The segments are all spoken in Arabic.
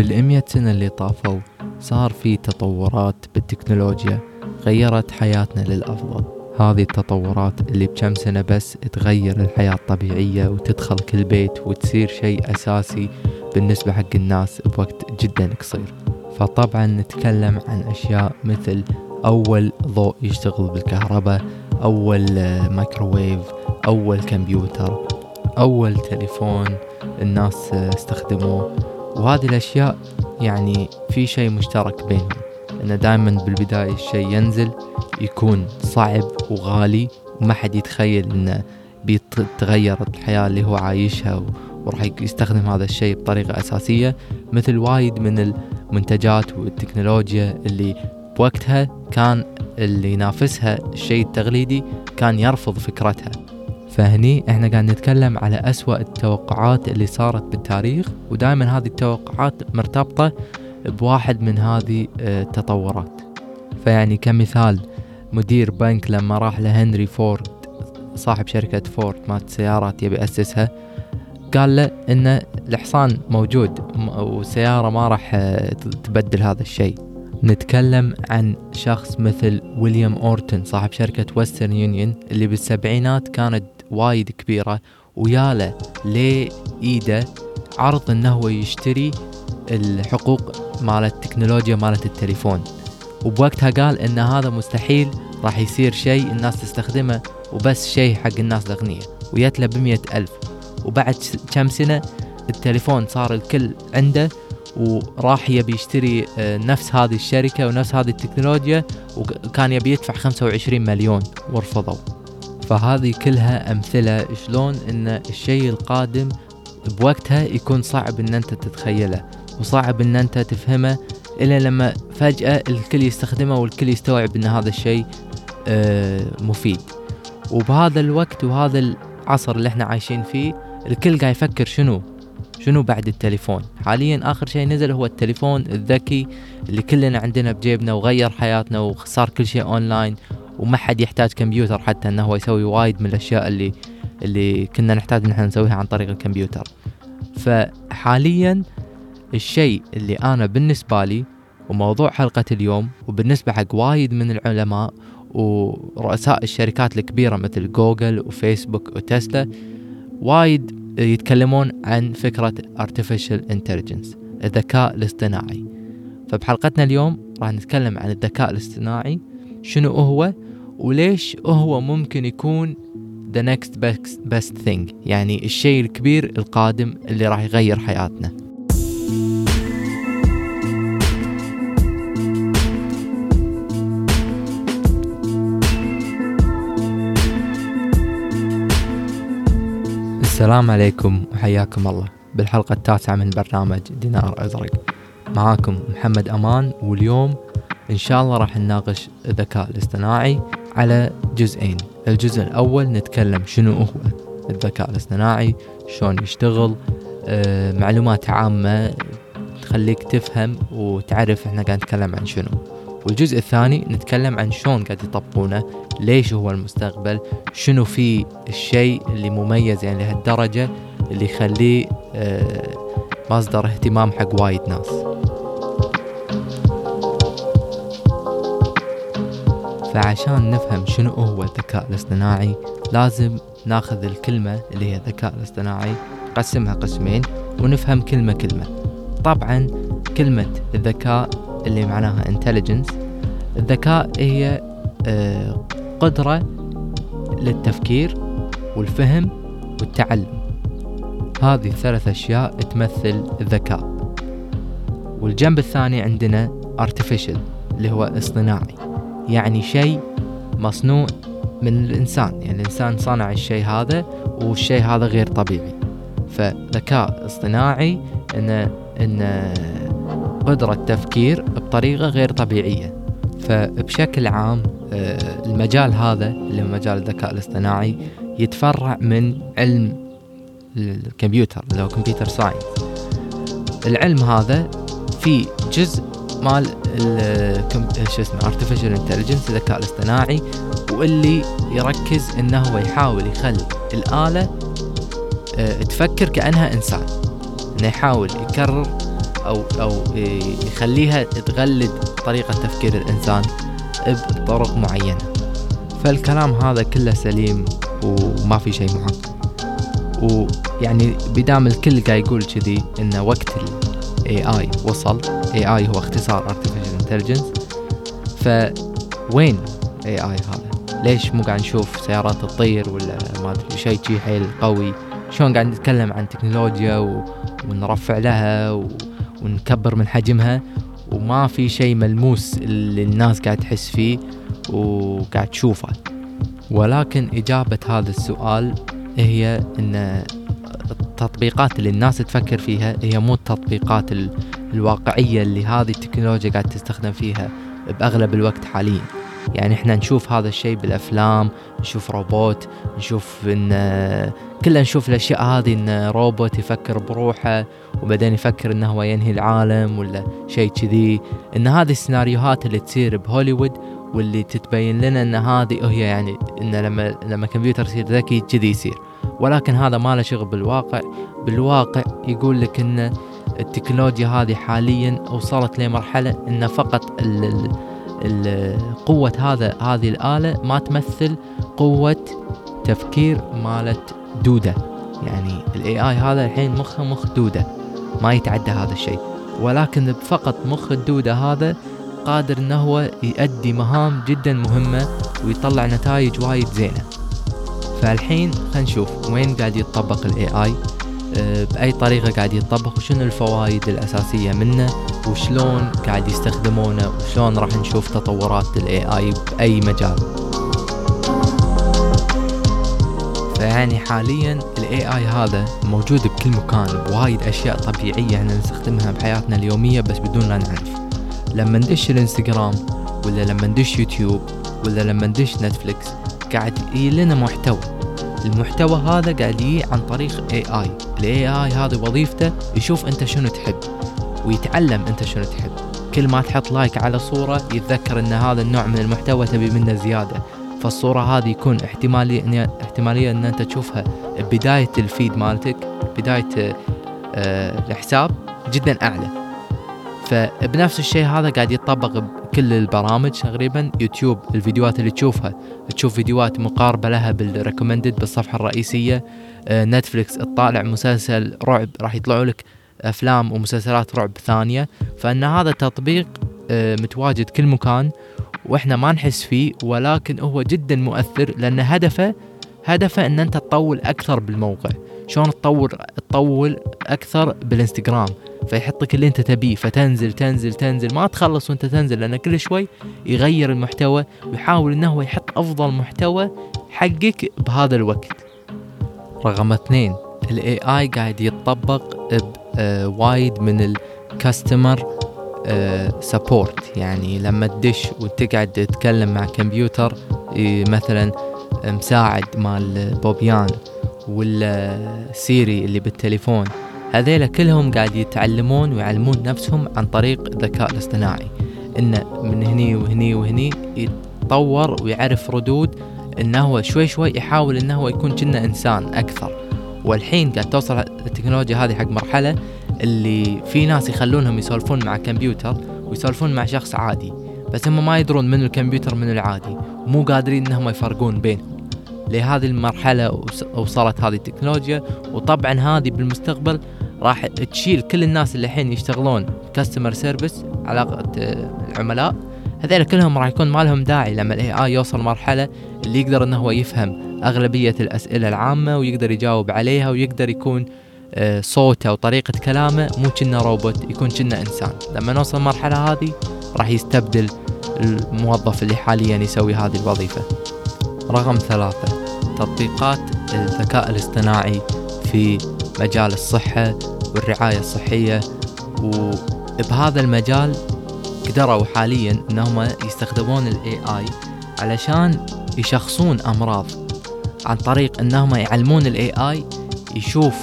بالأمية سنة اللي طافوا صار في تطورات بالتكنولوجيا غيرت حياتنا للأفضل. هذه التطورات اللي بكم سنة بس تغير الحياة الطبيعية وتدخل كل بيت وتصير شيء أساسي بالنسبة حق الناس بوقت جدا قصير. فطبعا نتكلم عن أشياء مثل أول ضوء يشتغل بالكهرباء أول مايكروويف أول كمبيوتر أول تليفون الناس استخدموه. وهذه الأشياء يعني في شيء مشترك بينهم. أنه دائما بالبداية الشيء ينزل يكون صعب وغالي وما حد يتخيل أنه بيتغير الحياة اللي هو عايشها وراح يستخدم هذا الشيء بطريقة أساسية. مثل وايد من المنتجات والتكنولوجيا اللي بوقتها كان اللي ينافسها الشيء التقليدي كان يرفض فكرتها. فهني إحنا قاعد نتكلم على أسوأ التوقعات اللي صارت بالتاريخ ودائما هذه التوقعات مرتبطة بواحد من هذه آه، التطورات. فيعني كمثال مدير بنك لما راح لهنري فورد صاحب شركة فورد مالت سيارات يبي يأسسها قال له إن الحصان موجود والسيارة ما راح آه، تبدل هذا الشيء. نتكلم عن شخص مثل ويليام أورتن صاحب شركة ويسترن يونيون اللي بالسبعينات كانت وايد كبيرة وياله لإيده عرض إنه هو يشتري الحقوق مالت التكنولوجيا مالت التليفون. وبوقتها قال إن هذا مستحيل راح يصير شيء الناس تستخدمه وبس شيء حق الناس الأغنياء. ويتله بمية ألف. وبعد كم سنة التليفون صار الكل عنده وراح يبي يشتري آه، نفس هذه الشركة ونفس هذه التكنولوجيا وكان يبي يدفع 25 مليون ورفضوا. فهذه كلها أمثلة شلون أن الشيء القادم بوقتها يكون صعب أن أنت تتخيله وصعب أن أنت تفهمه إلا لما فجأة الكل يستخدمه والكل يستوعب أن هذا الشيء آه، مفيد. وبهذا الوقت وهذا العصر اللي إحنا عايشين فيه الكل قاعد يفكر شنو؟ شنو بعد التليفون؟ حاليا آخر شيء نزل هو التليفون الذكي اللي كلنا عندنا بجيبنا وغير حياتنا وصار كل شيء أونلاين وما حد يحتاج كمبيوتر حتى إنه هو يسوي وايد من الأشياء اللي اللي كنا نحتاج إن إحنا نسويها عن طريق الكمبيوتر. فحاليا الشيء اللي أنا بالنسبة لي وموضوع حلقة اليوم وبالنسبة حق وايد من العلماء ورؤساء الشركات الكبيرة مثل جوجل وفيسبوك وتسلا وايد يتكلمون عن فكرة Artificial Intelligence الذكاء الاصطناعي. فبحلقتنا اليوم راح نتكلم عن الذكاء الاصطناعي شنو هو وليش هو ممكن يكون the next best, thing يعني الشيء الكبير القادم اللي راح يغير حياتنا. السلام عليكم وحياكم الله. بالحلقة التاسعة من برنامج دينار أزرق. معاكم محمد أمان واليوم إن شاء الله راح نناقش الذكاء الاصطناعي. على جزئين. الجزء الأول نتكلم شنو هو؟ الذكاء الاصطناعي شلون يشتغل آه، معلومات عامة تخليك تفهم وتعرف إحنا قاعد نتكلم عن شنو. والجزء الثاني نتكلم عن شلون قاعد يطبقونه ليش هو المستقبل شنو في الشيء اللي مميز يعني لهالدرجة اللي يخليه آه، مصدر اهتمام حق وايد ناس. فعشان نفهم شنو هو الذكاء الاصطناعي لازم ناخذ الكلمة اللي هي الذكاء الاصطناعي نقسمها قسمين ونفهم كلمة كلمة. طبعا كلمة الذكاء اللي معناها intelligence الذكاء هي آه، قدرة للتفكير والفهم والتعلم. هذه الثلاث أشياء تمثل الذكاء. والجنب الثاني عندنا artificial اللي هو اصطناعي. يعني شيء مصنوع من الإنسان. يعني الإنسان صنع الشيء هذا والشيء هذا غير طبيعي. فذكاء اصطناعي إن إن قدرة تفكير بطريقة غير طبيعية. فبشكل عام آه، المجال هذا اللي هو مجال الذكاء الاصطناعي يتفرع من علم الكمبيوتر اللي هو كمبيوتر ساينس العلم هذا في جزء مال شو اسمه artificial intelligence الذكاء الاصطناعي واللي يركز إنه هو يحاول يخلي الآلة آه، تفكر كأنها إنسان. إنه يحاول يكرر أو أو يخليها تغلد طريقة تفكير الإنسان بطرق معينة. فالكلام هذا كله سليم وما في شيء معقد. ويعني بدام الكل قاعد يقول كذي إن وقت AI وصل. AI هو اختصار Artificial Intelligence. فوين AI هذا؟ ليش مو قاعد نشوف سيارات تطير ولا ما أدري شيء شي حيل قوي؟ شلون قاعد نتكلم عن تكنولوجيا و... ونرفع لها و... ونكبر من حجمها؟ وما في شيء ملموس اللي الناس قاعد تحس فيه وقاعد تشوفه. ولكن إجابة هذا السؤال هي أن التطبيقات اللي الناس تفكر فيها هي مو التطبيقات الواقعية اللي هذه التكنولوجيا قاعد تستخدم فيها بأغلب الوقت حاليا. يعني إحنا نشوف هذا الشيء بالأفلام نشوف روبوت نشوف إن كلنا نشوف الأشياء هذه إن روبوت يفكر بروحه وبعدين يفكر إنه هو ينهي العالم ولا شيء كذي. إن هذه السيناريوهات اللي تصير بهوليوود واللي تتبين لنا إن هذه هي يعني إن لما لما كمبيوتر يصير ذكي كذي يصير. ولكن هذا ما له شغل بالواقع. بالواقع يقول لك إن التكنولوجيا هذه حاليا وصلت لمرحلة إن فقط ال قوة هذا هذه الآلة ما تمثل قوة تفكير مالت دودة. يعني ال AI هذا الحين مخه مخ دودة. ما يتعدى هذا الشيء. ولكن فقط مخ الدودة هذا قادر إنه هو يؤدي مهام جدا مهمة ويطلع نتائج وايد زينة. فالحين خلينا نشوف وين قاعد يتطبق ال AI آه، بأي طريقة قاعد يتطبق وشنو الفوائد الأساسية منه وشلون قاعد يستخدمونه وشلون راح نشوف تطورات ال AI بأي مجال. فيعني حاليا ال AI هذا موجود بكل مكان بوايد أشياء طبيعية إحنا نستخدمها بحياتنا اليومية بس بدون لا نعرف. لما ندش الانستغرام ولا لما ندش يوتيوب ولا لما ندش Netflix قاعد يجي لنا محتوى. المحتوى هذا قاعد يجي عن طريق AI ال AI هذا وظيفته يشوف أنت شنو تحب ويتعلم أنت شنو تحب. كل ما تحط like على صورة يتذكر أن هذا النوع من المحتوى تبي منه زيادة. فالصورة هذه يكون احتمالية احتمالية إن أنت تشوفها بداية ال feed مالتك بداية آه الحساب جدا أعلى. فبنفس الشيء هذا قاعد يتطبق بكل البرامج تقريبا يوتيوب الفيديوهات اللي تشوفها. تشوف فيديوهات مقاربة لها بال recommended بالصفحة الرئيسية. آه Netflix تطالع مسلسل رعب راح يطلعوا لك أفلام ومسلسلات رعب ثانية. فإن هذا تطبيق آه، متواجد كل مكان وإحنا ما نحس فيه ولكن هو جدا مؤثر لأن هدفه هدفه إن أنت تطول أكثر بالموقع. شلون تطور تطول أكثر بالإنستغرام. فيحطك اللي انت تبيه فتنزل تنزل تنزل. ما تخلص وانت تنزل لأن كل شوي يغير المحتوى ويحاول إنه هو يحط أفضل محتوى حقك بهذا الوقت. رقم اثنين ال AI قاعد يتطبق بوايد من ال customer support يعني لما تدش وتقعد تتكلم مع كمبيوتر مثلا مساعد مال بوبيان ولا Siri اللي بالتليفون هذيلا كلهم قاعد يتعلمون ويعلمون نفسهم عن طريق الذكاء الاصطناعي. انه من هني وهني وهني يتطور ويعرف ردود انه هو شوي شوي يحاول انه هو يكون كنا إنسان أكثر. والحين قاعد توصل التكنولوجيا هذه حق مرحلة اللي في ناس يخلونهم يسولفون مع كمبيوتر ويسولفون مع شخص عادي بس هم ما يدرون من الكمبيوتر من العادي ومو قادرين انهم يفرقون بينهم. لهذه المرحلة وصلت هذه التكنولوجيا وطبعا هذه بالمستقبل راح تشيل كل الناس اللي الحين يشتغلون customer service علاقة العملاء. هذول كلهم راح يكون ما لهم داعي لما ال AI يوصل مرحلة اللي يقدر إنه هو يفهم أغلبية الأسئلة العامة ويقدر يجاوب عليها ويقدر يكون آه، صوته وطريقة كلامه مو كنه روبوت يكون كنه إنسان. لما نوصل المرحلة هذه راح يستبدل الموظف اللي حاليا يسوي هذه الوظيفة. رقم ثلاثة تطبيقات الذكاء الاصطناعي في مجال الصحة والرعاية الصحية وبهذا المجال قدروا حاليا إنهم يستخدمون ال AI علشان يشخصون أمراض عن طريق إنهم يعلمون ال AI يشوف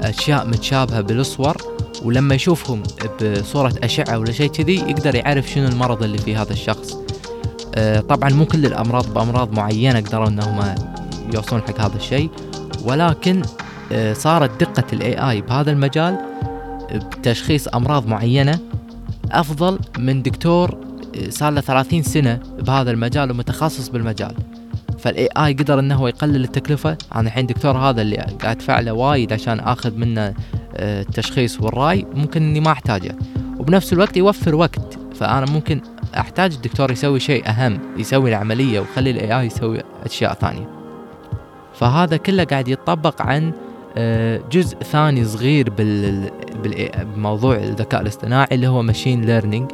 أشياء متشابهة بالصور ولما يشوفهم بصورة أشعة ولا شيء كذي يقدر يعرف شنو المرض اللي في هذا الشخص. أه طبعا مو كل الأمراض بأمراض معينة قدروا أنهم يوصلون حق هذا الشيء ولكن صارت دقة ال AI بهذا المجال بتشخيص أمراض معينة أفضل من دكتور صار له 30 سنة بهذا المجال ومتخصص بالمجال. فال AI قدر إنه هو يقلل التكلفة. أنا الحين دكتور هذا اللي قاعد أدفع له وايد عشان آخذ منه آه، التشخيص والرأي. ممكن إني ما أحتاجه. وبنفس الوقت يوفر وقت. فأنا ممكن أحتاج الدكتور يسوي شيء أهم يسوي العملية ويخلي ال AI يسوي أشياء ثانية. فهذا كله قاعد يتطبق عن آه، جزء ثاني صغير بموضوع الذكاء الاصطناعي اللي هو machine learning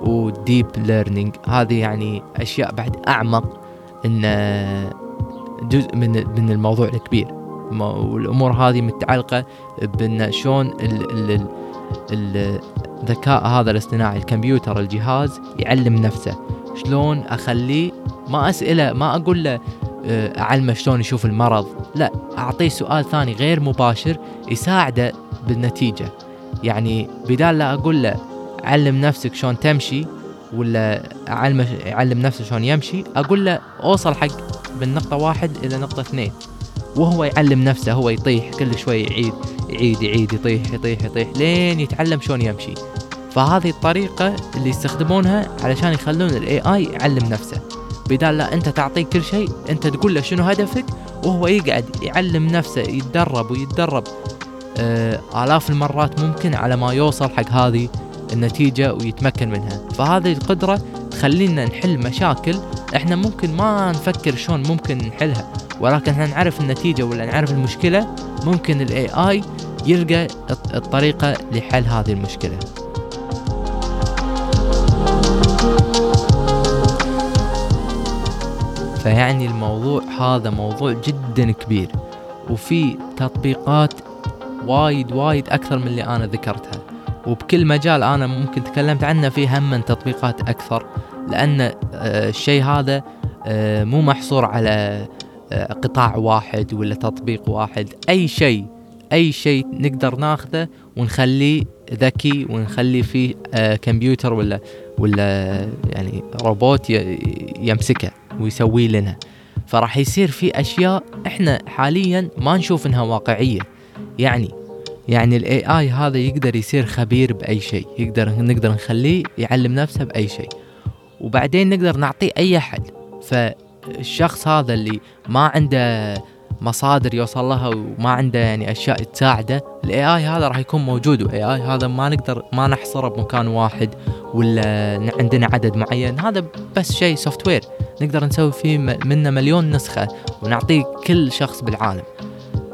و deep learning هذه يعني أشياء بعد أعمق إن جزء من من الموضوع الكبير. والأمور هذه متعلقة بإن شلون الذكاء هذا الاصطناعي الكمبيوتر الجهاز يعلم نفسه. شلون أخليه ما اساله ما أقول له آه، اعلمه شلون يشوف المرض. لا أعطيه سؤال ثاني غير مباشر يساعده بالنتيجة. يعني بدال لا أقول له علم نفسك شلون تمشي ولا اعلم يعلم نفسه شلون يمشي أقول له أوصل حق من نقطة واحد إلى نقطة اثنين. وهو يعلم نفسه هو يطيح كل شوي يعيد يعيد يعيد يطيح يطيح يطيح لين يتعلم شلون يمشي. فهذه الطريقة اللي يستخدمونها علشان يخلون الاي اي يعلم نفسه. بدال لا أنت تعطيه كل شيء أنت تقول له شنو هدفك؟ وهو يقعد يعلم نفسه يتدرب ويتدرب. آه آلاف المرات ممكن على ما يوصل حق هذه النتيجة ويتمكن منها. فهذه القدرة تخلينا نحل مشاكل إحنا ممكن ما نفكر شلون ممكن نحلها. ولكن إحنا نعرف النتيجة ولا نعرف المشكلة ممكن الاي اي يلقى الطريقة لحل هذه المشكلة. فيعني الموضوع هذا موضوع جدا كبير وفي تطبيقات وايد وايد أكثر من اللي أنا ذكرتها. وبكل مجال أنا ممكن تكلمت عنه في هم تطبيقات أكثر لأن آه، الشيء هذا آه، مو محصور على آه، قطاع واحد ولا تطبيق واحد. أي شيء أي شيء نقدر ناخذه ونخليه ذكي ونخليه فيه كمبيوتر ولا ولا يعني روبوت يمسكه. ويسوي لنا. فراح يصير في أشياء إحنا حاليا ما نشوف إنها واقعية. يعني يعني ال AI هذا يقدر يصير خبير بأي شيء. يقدر نقدر نخليه يعلم نفسه بأي شيء. وبعدين نقدر نعطيه أي حل فالشخص هذا اللي ما عنده مصادر يوصل لها وما عنده يعني أشياء تساعده ال AI هذا راح يكون موجود. وال AI هذا ما نقدر ما نحصره بمكان واحد ولا عندنا عدد معين. هذا بس شيء software نقدر نسوي فيه منه مليون نسخة ونعطيه كل شخص بالعالم.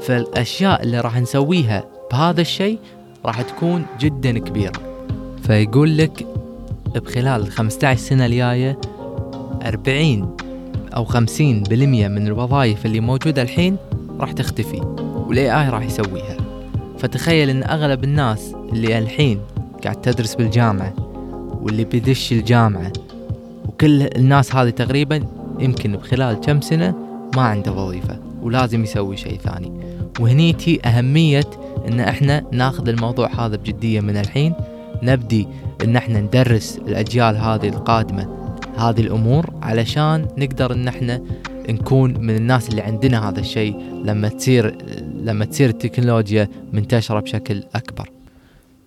فالأشياء اللي راح نسويها بهذا الشيء راح تكون جدا كبيرة. فيقول لك بخلال 15 سنة الجاية 40 أو 50% من الوظائف اللي موجودة الحين راح تختفي والاي اي راح يسويها. فتخيل إن أغلب الناس اللي الحين قاعد تدرس بالجامعة واللي بيدش الجامعة وكل الناس هذه تقريبا يمكن بخلال كم سنة ما عنده وظيفة ولازم يسوي شيء ثاني. وهنيتي أهمية إن إحنا ناخذ الموضوع هذا بجدية من الحين نبدي إن إحنا ندرس الأجيال هذه القادمة هذه الأمور علشان نقدر إن إحنا نكون من الناس اللي عندنا هذا الشيء لما تصير لما تصير التكنولوجيا منتشرة بشكل أكبر.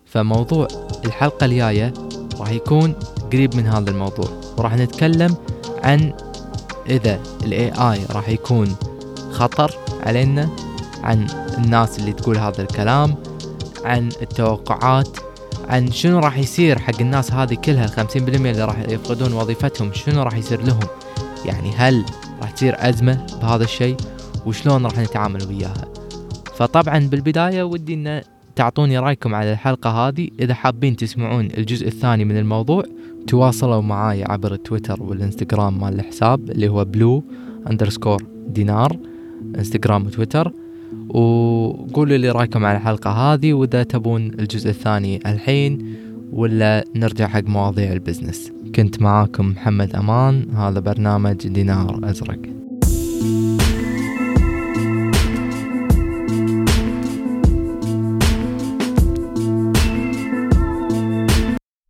فموضوع الحلقة الجاية راح يكون قريب من هذا الموضوع. وراح نتكلم عن إذا الاي اي راح يكون خطر علينا عن الناس اللي تقول هذا الكلام عن التوقعات عن شنو راح يصير حق الناس هذه كلها الخمسين بالمية اللي راح يفقدون وظيفتهم شنو راح يصير لهم؟ يعني هل راح تصير أزمة بهذا الشيء؟ وشلون راح نتعامل وياها؟ فطبعا بالبداية ودي أن تعطوني رأيكم على الحلقة هذه إذا حابين تسمعون الجزء الثاني من الموضوع تواصلوا معاي عبر تويتر والإنستغرام مال الحساب اللي هو بلو underscore دينار إنستغرام وتويتر. وقولوا لي رأيكم على الحلقة هذه وإذا تبون الجزء الثاني الحين ولا نرجع حق مواضيع ال business كنت معاكم محمد أمان هذا برنامج دينار أزرق.